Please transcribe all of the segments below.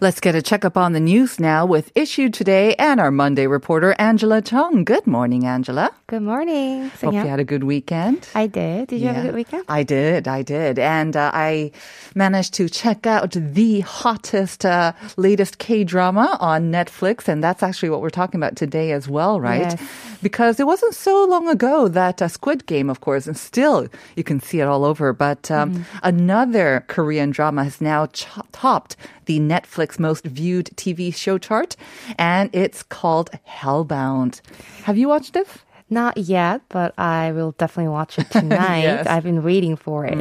Let's get a checkup on the news now with Issue Today and our Monday reporter, Angela Chung. Good morning, Angela. Good morning. Hope you had a good weekend. I did. Did you have a good weekend? I did. I did. And uh, I managed to check out the hottest, uh, latest K drama on Netflix. And that's actually what we're talking about today as well, right? Yes. Because it wasn't so long ago that uh, Squid Game, of course, and still you can see it all over. But um, Mm-hmm. another Korean drama has now ch- topped the Netflix most viewed TV show chart. And it's called Hellbound. Have you watched it? Not yet, but I will definitely watch it tonight. Yes. Mm. I've been waiting for it.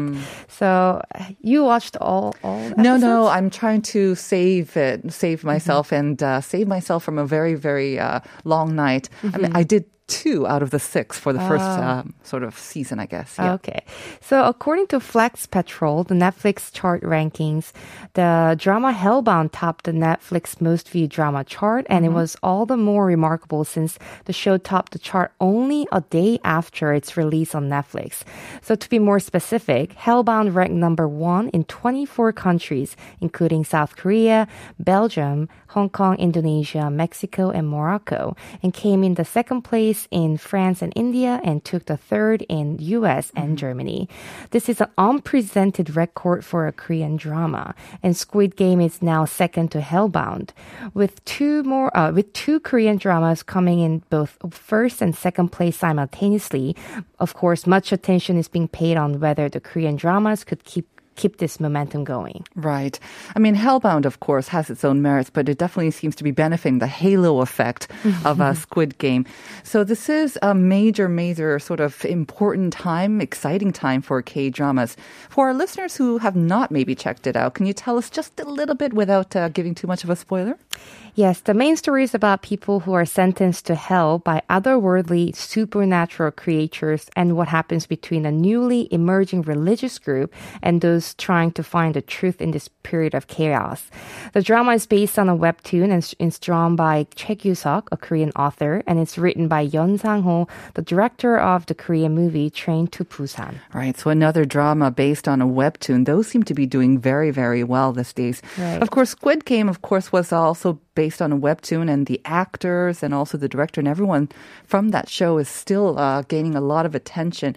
So you watched all all No, episodes? no, I'm trying to save it, save Mm-hmm. myself, and uh, save myself from a very, very uh, long night. I mean, I did two out of the six for the first. Oh. um, sort of season, I guess. Yeah. Okay. So according to FlixPatrol, the Netflix chart rankings, the drama Hellbound topped the Netflix most viewed drama chart, and Mm-hmm. it was all the more remarkable since the show topped the chart only a day after its release on Netflix. So to be more specific, Hellbound ranked number one in 24 countries, including South Korea, Belgium, Hong Kong, Indonesia, Mexico, and Morocco, and came in the second place in France and India and took the third in US and Germany. This is an unprecedented record for a Korean drama, and Squid Game is now second to Hellbound, with two more uh, with two Korean dramas coming in both first and second place simultaneously. Of course, much attention is being paid on whether the Korean dramas could keep keep this momentum going. Right. I mean, Hellbound, of course, has its own merits, but it definitely seems to be benefiting the halo effect of a Squid Game. So this is a major, major sort of important time, exciting time for K dramas. For our listeners who have not maybe checked it out, can you tell us just a little bit without uh, giving too much of a spoiler? Yes, the main story is about people who are sentenced to hell by otherworldly supernatural creatures and what happens between a newly emerging religious group and those trying to find the truth in this period of chaos. The drama is based on a webtoon and it's drawn by Choi Kyu-suk, a Korean author, and it's written by Yeon Sang-ho, the director of the Korean movie Train to Busan. Right. So another drama based on a webtoon. Those seem to be doing very, very well these days. Right. Of course, Squid Game, of course, was also based on a webtoon and the actors and also the director and everyone from that show is still uh, gaining a lot of attention.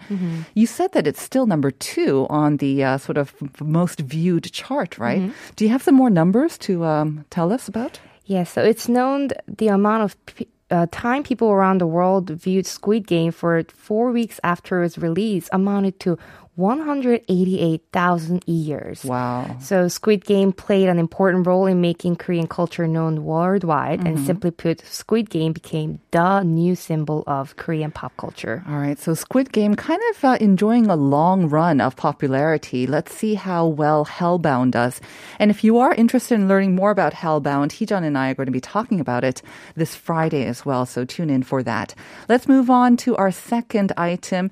You said that it's still number two on the uh, sort of most viewed chart, right? Do you have some more numbers to um, tell us about? Yes, so it's known the amount of p- uh, time people around the world viewed Squid Game for four weeks after its release amounted to 188,000 years. Wow. So Squid Game played an important role in making Korean culture known worldwide, and simply put, Squid Game became the new symbol of Korean pop culture. All right, so Squid Game kind of uh, enjoying a long run of popularity. Let's see how well Hellbound does. And if you are interested in learning more about Hellbound, Heejun and I are going to be talking about it this Friday as well, so tune in for that. Let's move on to our second item.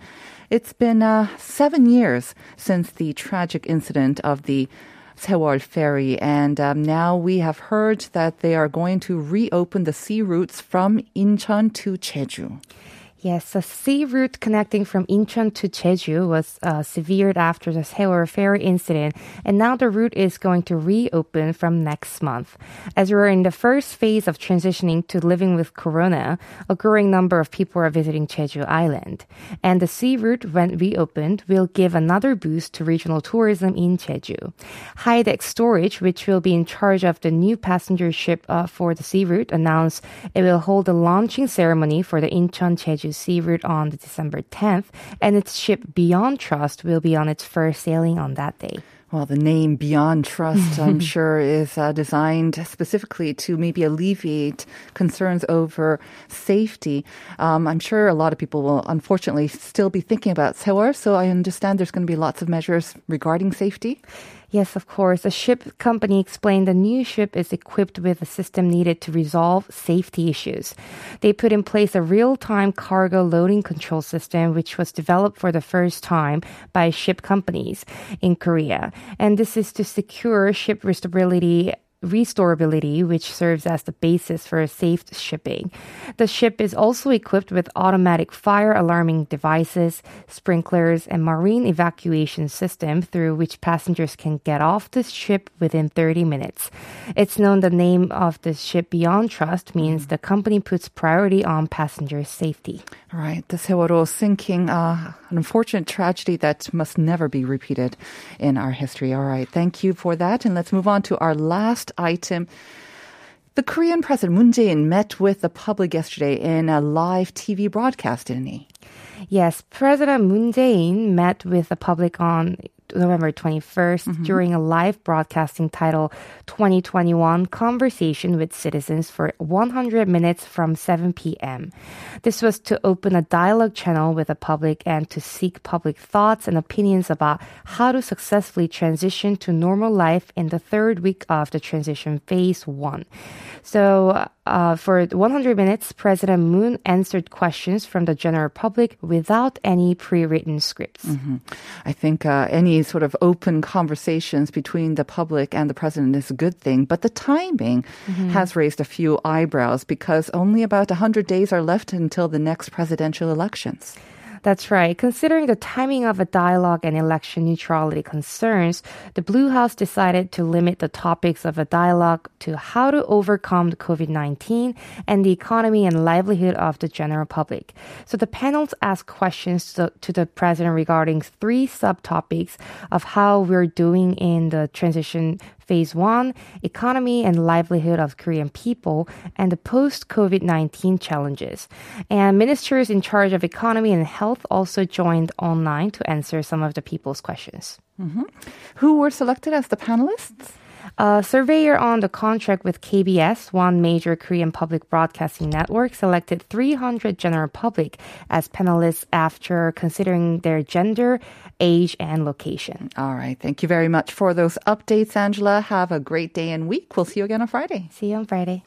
It's been uh, seven years since the tragic incident of the Sewol ferry, and um, now we have heard that they are going to reopen the sea routes from Incheon to Jeju. Yes, the sea route connecting from Incheon to Jeju was uh, severed after the Sewol ferry incident, and now the route is going to reopen from next month. As we're in the first phase of transitioning to living with corona, a growing number of people are visiting Jeju Island. And the sea route, when reopened, will give another boost to regional tourism in Jeju. Hydex Storage, which will be in charge of the new passenger ship uh, for the sea route, announced it will hold a launching ceremony for the Incheon Jeju sea route on December 10th, and its ship Beyond Trust will be on its first sailing on that day. Well, the name Beyond Trust, I'm sure, is uh, designed specifically to maybe alleviate concerns over safety. Um, I'm sure a lot of people will unfortunately still be thinking about Sewol, so I understand there's going to be lots of measures regarding safety. Yes, of course. A ship company explained the new ship is equipped with a system needed to resolve safety issues. They put in place a real-time cargo loading control system, which was developed for the first time by ship companies in Korea. And this is to secure ship stability restorability, which serves as the basis for safe shipping. The ship is also equipped with automatic fire alarming devices, sprinklers, and marine evacuation system through which passengers can get off the ship within 30 minutes. It's known the name of the ship Beyond Trust means the company puts priority on passenger safety. All right, the Sewaro sinking, uh, an unfortunate tragedy that must never be repeated in our history. All right, thank you for that. And let's move on to our last item. The Korean President Moon Jae-in met with the public yesterday in a live TV broadcast, didn't he? Yes, President Moon Jae-in met with the public on November 21st during a live broadcasting titled 2021 Conversation with Citizens for 100 minutes from 7 p.m. This was to open a dialogue channel with the public and to seek public thoughts and opinions about how to successfully transition to normal life in the third week of the transition phase one. So, uh, for 100 minutes, President Moon answered questions from the general public without any pre-written scripts. I think uh, any sort of open conversations between the public and the president is a good thing, but the timing mm-hmm. has raised a few eyebrows because only about 100 days are left until the next presidential elections. That's right. Considering the timing of a dialogue and election neutrality concerns, the Blue House decided to limit the topics of a dialogue to how to overcome COVID-19 and the economy and livelihood of the general public. So the panels asked questions to, to the president regarding three subtopics of how we're doing in the transition Phase 1, economy and livelihood of Korean people, and the post-COVID 19 challenges. And ministers in charge of economy and health also joined online to answer some of the people's questions. Mm-hmm. Who were selected as the panelists? A surveyor on the contract with KBS, one major Korean public broadcasting network, selected 300 general public as panelists after considering their gender, age, and location. All right. Thank you very much for those updates, Angela. Have a great day and week. We'll see you again on Friday. See you on Friday.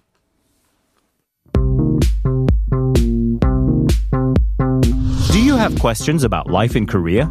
Do you have questions about life in Korea?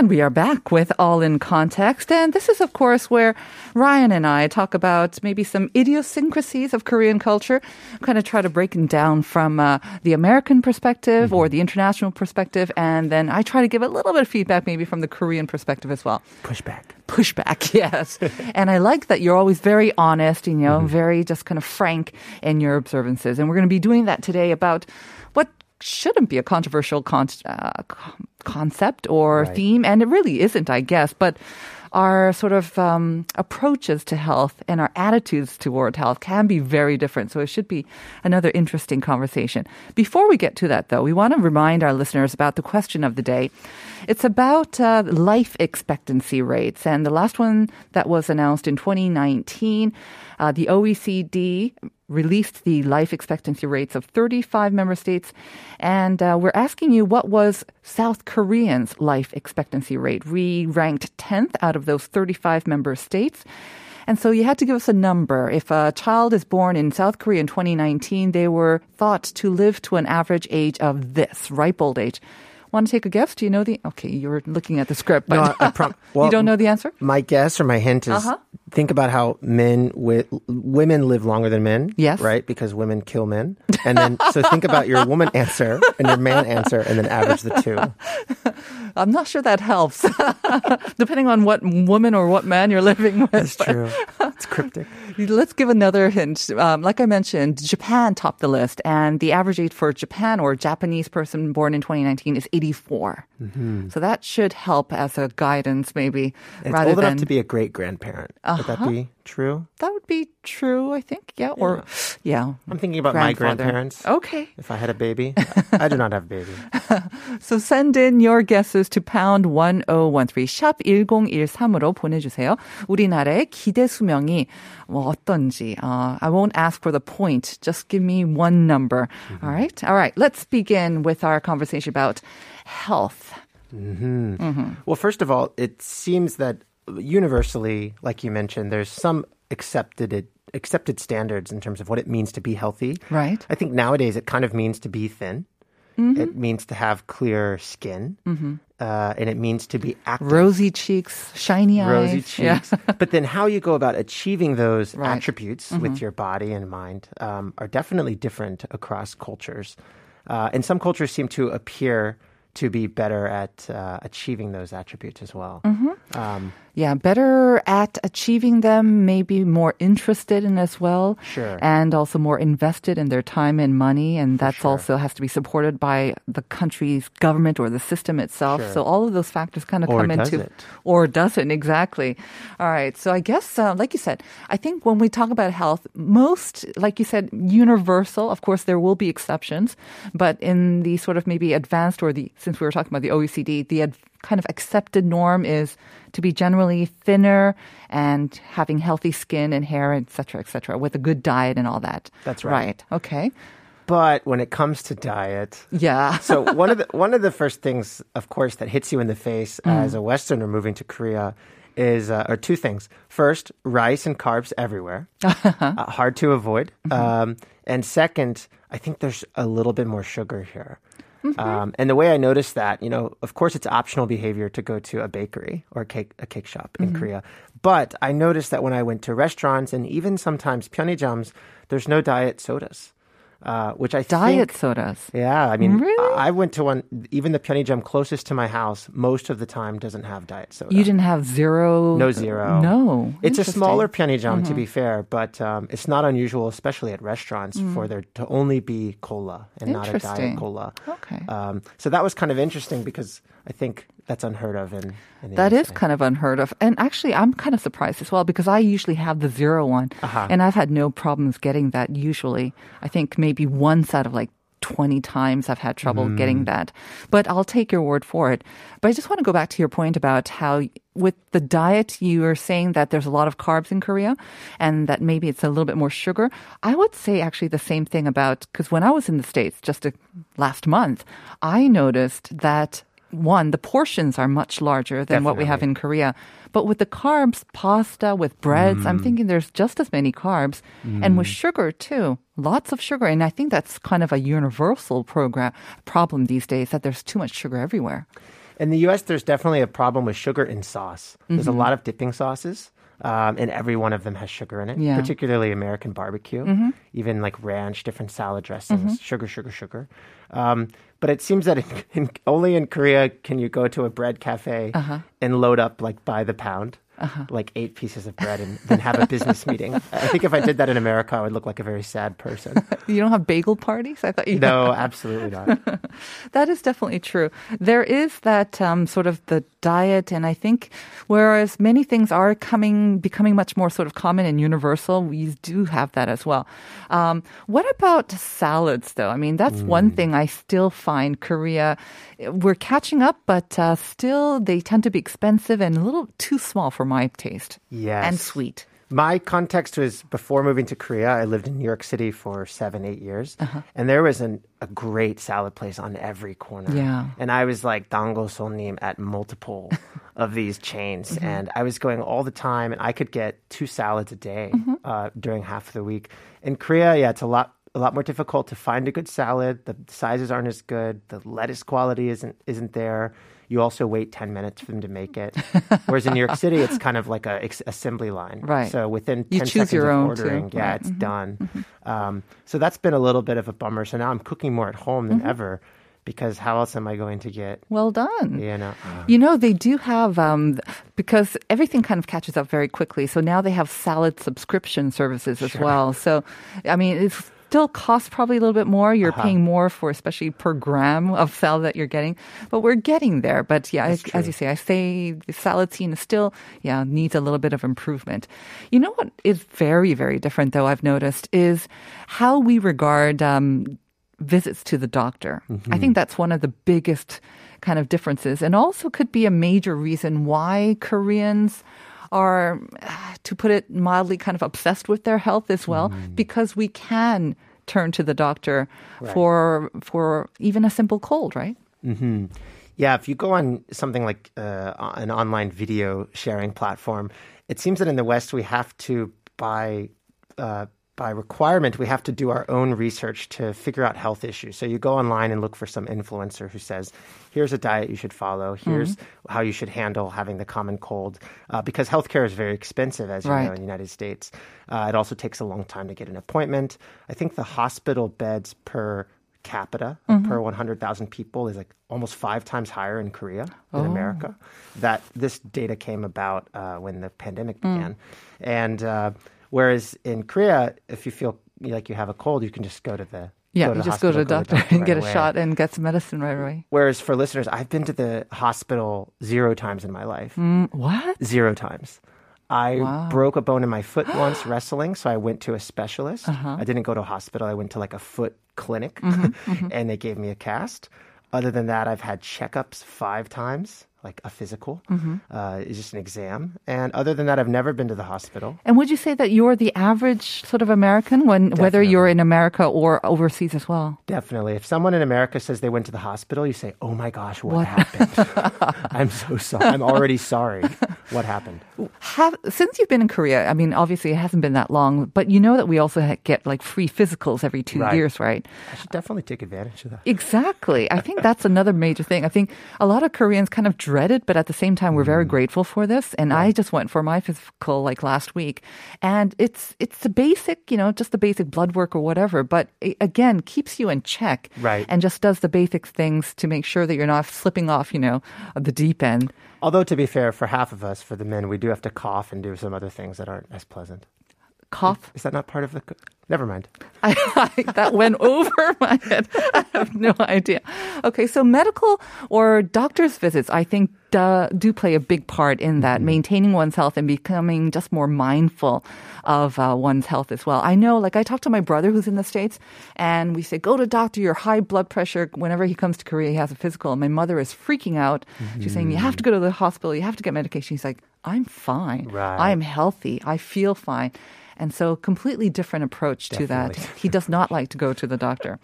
And we are back with All in Context. And this is, of course, where Ryan and I talk about maybe some idiosyncrasies of Korean culture, kind of try to break them down from uh, the American perspective or the international perspective. And then I try to give a little bit of feedback maybe from the Korean perspective as well. Pushback. Pushback, yes. and I like that you're always very honest, you know, very just kind of frank in your observances. And we're going to be doing that today about what shouldn't be a controversial con- uh, concept or Right. theme, and it really isn't, I guess. But our sort of um, approaches to health and our attitudes toward health can be very different. So it should be another interesting conversation. Before we get to that, though, we want to remind our listeners about the question of the day. It's about uh, life expectancy rates, and the last one that was announced in 2019, uh, the OECD released the life expectancy rates of 35 member states. And uh, we're asking you what was South Korean's life expectancy rate? We ranked 10th out of those 35 member states. And so you had to give us a number. If a child is born in South Korea in 2019, they were thought to live to an average age of this, ripe old age. Want to take a guess? Do you know the? Okay, you're looking at the script, but No, I- I prom- you don't know the answer. My guess or my hint is Uh-huh. Think about how men with women live longer than men. Yes. Right? Because women kill men. And then so think about your woman answer and your man answer and then average the two. I'm not sure that helps, depending on what woman or what man you're living with. That's true. It's cryptic. Let's give another hint. Um, like I mentioned, Japan topped the list, and the average age for Japan or Japanese person born in 2019 is 84. So that should help as a guidance, maybe. It's rather old than enough to be a great grandparent. Would that be true? that would be true, I think. Yeah, or yeah. I'm thinking about my Grandfather. grandparents. Okay. If I had a baby, I do not have a baby. So send in your guesses to pound 1013 샵 1013으로 보내주세요. 우리나라의 기대 수명이 뭐 어떤지. Uh, I won't ask for the point. Just give me one number. All right? All right. Let's begin with our conversation about health. Well, first of all, it seems that universally, like you mentioned, there's some accepted accepted standards in terms of what it means to be healthy. Right. I think nowadays it kind of means to be thin. It means to have clear skin, uh, and it means to be active. Rosy cheeks, shiny eyes. Rosy Yeah. cheeks. but then how you go about achieving those Right. attributes with your body and mind um, are definitely different across cultures. Uh, and some cultures seem to appear to be better at uh, achieving those attributes as well. Um, Yeah, better at achieving them, maybe more interested in as well. Sure. And also more invested in their time and money. And that's sure. also has to be supported by the country's government or the system itself. Sure. So all of those factors kind of Or come into. it? Or doesn't, exactly. All right. So I guess, uh, like you said, I think when we talk about health, most, like you said, universal. Of course, there will be exceptions. But in the sort of maybe advanced or the, since we were talking about the OECD, the ad, kind of accepted norm is to be generally thinner and having healthy skin and hair, et cetera, et cetera, with a good diet and all that. That's right. Right. Okay. but when it comes to diet, Yeah. so one of the one of the first things, of course, that hits you in the face as a Westerner moving to Korea is uh, or two things. First, rice and carbs everywhere, uh, hard to avoid. Um, and second, I think there's a little bit more sugar here. Um, and the way I noticed that, you know, of course, it's optional behavior to go to a bakery or a cake a cake shop in Korea. But I noticed that when I went to restaurants and even sometimes pyeonijams, there's no diet sodas. Uh, which I diet think, sodas. yeah, I mean, Really? I went to one. Even the Pyeonijam closest to my house, most of the time doesn't have diet soda. You didn't have zero. no zero. No. it's a smaller Pyeonijam to be fair, but um, it's not unusual, especially at restaurants, for there to only be cola and not a diet cola. Okay. Um, so that was kind of interesting because I think that's unheard of in. in That is kind of unheard of. And actually, I'm kind of surprised as well because I usually have the zero one. Uh-huh. And I've had no problems getting that usually. I think maybe once out of like 20 times I've had trouble Mm. getting that. But I'll take your word for it. But I just want to go back to your point about how with the diet, you are saying that there's a lot of carbs in Korea and that maybe it's a little bit more sugar. I would say actually the same thing about, because when I was in the States just a, last month, I noticed that one, the portions are much larger than what we have in Korea. But with the carbs, pasta, with breads, I'm thinking there's just as many carbs. And with sugar too, lots of sugar. And I think that's kind of a universal program, problem these days that there's too much sugar everywhere. In the U.S., there's definitely a problem with sugar in sauce. There's Mm-hmm. a lot of dipping sauces, um, and every one of them has sugar in it. Yeah. Mm-hmm. Particularly American barbecue, even like ranch, different salad dressings, sugar, sugar, sugar. Um, but it seems that in, in, only in Korea can you go to a bread cafe Uh-huh. and load up like by the pound. Like eight pieces of bread and then have a business meeting. I think if I did that in America, I would look like a very sad person. You don't have bagel parties? I thought you No, absolutely not. That is definitely true. There is that um, sort of the diet, and I think whereas many things are coming, becoming much more sort of common and universal, we do have that as well. Um, what about salads, though? I mean, that's one thing I still find Korea. We're catching up, but uh, still they tend to be expensive and a little too small for my taste. Yes. and sweet. My context was before moving to Korea, I lived in New York City for seven, eight years. Uh-huh. And there was an, a great salad place on every corner. Yeah. And I was like dango sonim at multiple of these chains. Mm-hmm. And I was going all the time, and I could get two salads a day mm-hmm. uh, during half of the week. In Korea, yeah, it's a lot. A lot more difficult to find a good salad. The sizes aren't as good. The lettuce quality isn't isn't there. You also wait 10 minutes for them to make it. Whereas in New York City, it's kind of like a ex- assembly line. Right. So within 10 You choose seconds your of own, too. ordering, yeah, Right. it's done. Um, so that's been a little bit of a bummer. So now I'm cooking more at home than ever because how else am I going to get, Well done. you know, You know, they do have, um, because everything kind of catches up very quickly. So now they have salad subscription services as well. So, I mean, it still costs probably a little bit more. You're Uh-huh. paying more for, especially per gram of salad that you're getting. But we're getting there. But yeah, I, as you say, I say the salad scene is still, yeah, needs a little bit of improvement. You know what is very, very different, though, I've noticed, is how we regard um, visits to the doctor. I think that's one of the biggest kind of differences and also could be a major reason why Koreans are, uh, to put it mildly, kind of obsessed with their health as well, because we can turn to the doctor for for even a simple cold, right? Yeah, if you go on something like uh, an online video sharing platform, it seems that in the West we have to buy uh, by requirement we have to do our own research to figure out health issues. So you go online and look for some influencer who says, "Here's a diet you should follow. Here's how you should handle having the common cold," uh, because healthcare is very expensive, as you Right. know, in the United States. Uh, it also takes a long time to get an appointment. I think the hospital beds per capita per 100,000 people is like almost five times higher in Korea than America. That this data came about uh, when the pandemic began, and uh, whereas in Korea, if you feel like you have a cold, you can just go to the Yeah, go to you just go to the hospital, doctor and right get a away. shot and get some medicine right away. Whereas for listeners, I've been to the hospital zero times in my life. Mm, what? Zero times. I Wow. broke a bone in my foot once wrestling, so I went to a specialist. Uh-huh. I didn't go to a hospital. I went to like a foot clinic, Mm-hmm, and they gave me a cast. Other than that, I've had checkups five times, like a physical. Mm-hmm. Uh, it's just an exam. And other than that, I've never been to the hospital. And would you say that you're the average sort of American when whether you're in America or overseas as well? Definitely. If someone in America says they went to the hospital, you say, "Oh my gosh, what, What? happened?" I'm so sorry. I'm already sorry. What happened? Have since you've been in Korea, I mean, obviously it hasn't been that long, but you know that we also get like free physicals every two Right. years, right? I should definitely take advantage of that. Exactly. I think that's another major thing. I think a lot of Koreans kind of dread it, but at the same time, we're very mm. grateful for this. And I just went for my physical like last week, and it's it's the basic, you know, just the basic blood work or whatever. But it, again, keeps you in check, Right. And just does the basic things to make sure that you're not slipping off, you know, the deep end. Although to be fair, for half of us, for the men, we do have to cough and do some other things that aren't as pleasant. Cough. Is that not part of the? Never mind. I, I, that went over my head. I have no idea. Okay, so medical or doctor's visits, I think, uh, do play a big part in that, maintaining one's health and becoming just more mindful of uh, one's health as well. I know, like, I talked to my brother who's in the States, and we say, go to doctor, your high blood pressure. Whenever he comes to Korea, he has a physical. And my mother is freaking out. She's saying, you have to go to the hospital, you have to get medication. He's like, I'm fine. Right. I am healthy. I feel fine. And so, completely different approach to that. He does not like to go to the doctor.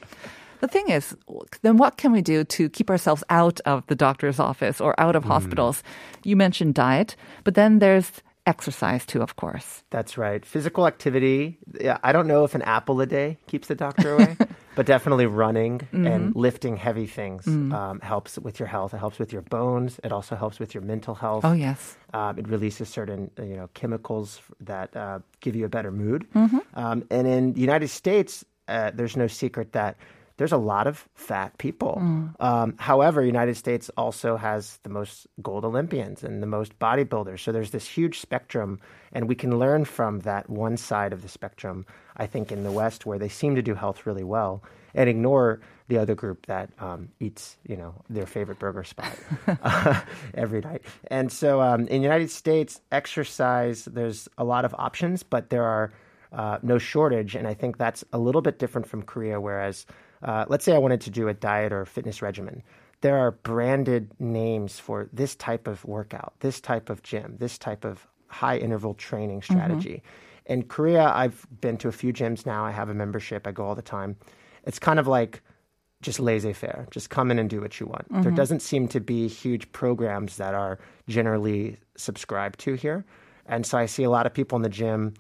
The thing is, then what can we do to keep ourselves out of the doctor's office or out of hmm. hospitals? You mentioned diet, but then there's exercise too, of course. That's right. Physical activity. Yeah, I don't know if an apple a day keeps the doctor away, but definitely running and lifting heavy things um, helps with your health. It helps with your bones. It also helps with your mental health. Oh, yes. Um, it releases certain uh, you know chemicals that uh, give you a better mood. Mm-hmm. Um, and in the United States, uh, there's no secret that there's a lot of fat people. Mm. Um, however, United States also has the most gold Olympians and the most bodybuilders. So there's this huge spectrum, and we can learn from that one side of the spectrum. I think in the West, where they seem to do health really well, and ignore the other group that um, eats, you know, their favorite burger spot uh, every night. And so, um, in the United States, exercise there's a lot of options, but there are uh, no shortage. And I think that's a little bit different from Korea. Whereas, uh, let's say I wanted to do a diet or fitness regimen, there are branded names for this type of workout, this type of gym, this type of high interval training strategy. In Korea, I've been to a few gyms now. I have a membership. I go all the time. It's kind of like just laissez faire. Just come in and do what you want. There doesn't seem to be huge programs that are generally subscribed to here. And so I see a lot of people in the gym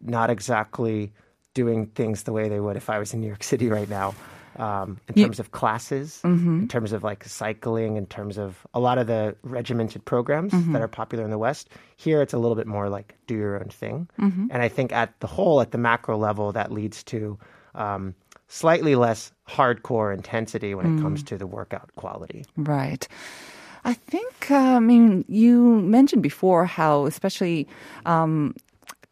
not exactly doing things the way they would if I was in New York City right now. Um, in terms of classes, in terms of like cycling, in terms of a lot of the regimented programs that are popular in the West. Here, it's a little bit more like do your own thing. And I think at the whole, at the macro level, that leads to um, slightly less hardcore intensity when it comes to the workout quality. Right. I think, uh, I mean, you mentioned before how, especially um,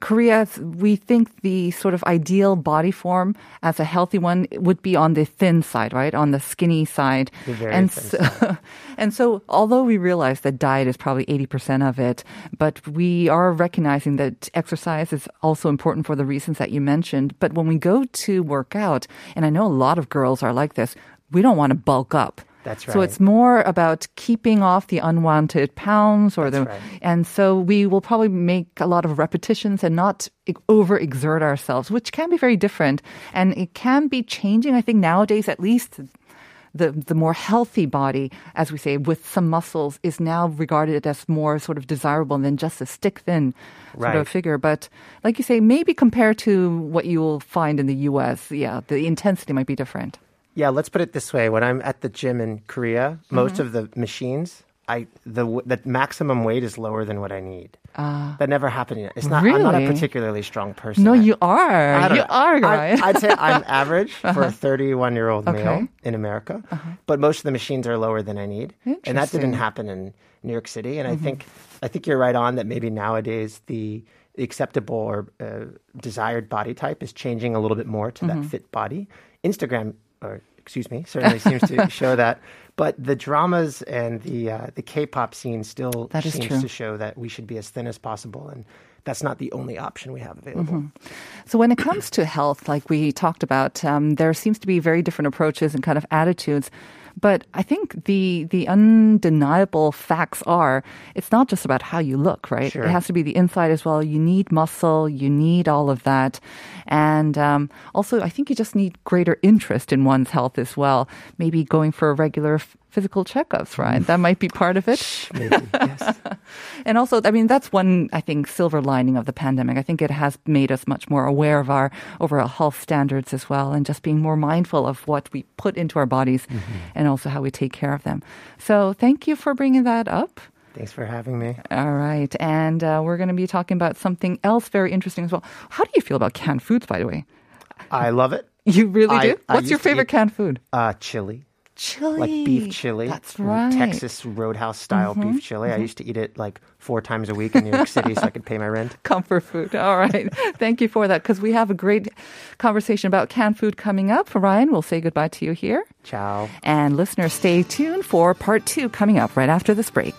Korea, we think the sort of ideal body form as a healthy one would be on the thin side, right? On the skinny side. The very and thin so, and so, although we realize that diet is probably 80% of it, but we are recognizing that exercise is also important for the reasons that you mentioned. But when we go to work out, and I know a lot of girls are like this, we don't want to bulk up. That's right. So it's more about keeping off the unwanted pounds or the right. and so we will probably make a lot of repetitions and not overexert ourselves, which can be very different. And it can be changing, I think, nowadays, at least the, the more healthy body, as we say, with some muscles is now regarded as more sort of desirable than just a stick thin sort of figure. But like you say, maybe compared to what you will find in the US, yeah, the intensity might be different. Yeah, let's put it this way: when I'm at the gym in Korea, most Mm-hmm. of the machines, I the the maximum weight is lower than what I need. that never happened yet. It's not. Really? I'm not a. Particularly strong person. No, you are. I You know. are, I- right? I'd say I'm average for a 31 year old Okay. Uh-huh. male in America, but most of the machines are lower than I need, and that didn't Mm-hmm. happen in New York City. And I think I think you're right on that. Maybe nowadays the acceptable or uh, desired body type is changing a little bit more to Mm-hmm. that fit body. Instagram, or excuse me, certainly seems to show that. But the dramas and the uh, the K-pop scene still That is seems true. to show that we should be as thin as possible, and that's not the only option we have available. So when it comes to health, like we talked about, um, there seems to be very different approaches and kind of attitudes. But I think the the undeniable facts are it's not just about how you look, right? Sure. It has to be the inside as well. You need muscle, you need all of that, and um, also I think you just need greater interest in one's health as well. Maybe going for a regular physical checkups, right? That might be part of it. Maybe, yes. And also, I mean, that's one, I think, silver lining of the pandemic. I think it has made us much more aware of our overall health standards as well, and just being more mindful of what we put into our bodies and also how we take care of them. So, thank you for bringing that up. Thanks for having me. All right. And uh, we're going to be talking about something else very interesting as well. How do you feel about canned foods, by the way? I love it. You really I- do? I What's your favorite eat- canned food? Uh, chili. Chili. like beef chili. That's right. Mm-hmm. Texas Roadhouse style beef chili. I used to eat it like four times a week in New York City so I could pay my rent. comfort food. All right. Thank you for that because we have a great conversation about canned food coming up. Ryan, we'll say goodbye to you here. Ciao. And listeners, stay tuned for part two coming up right after this break.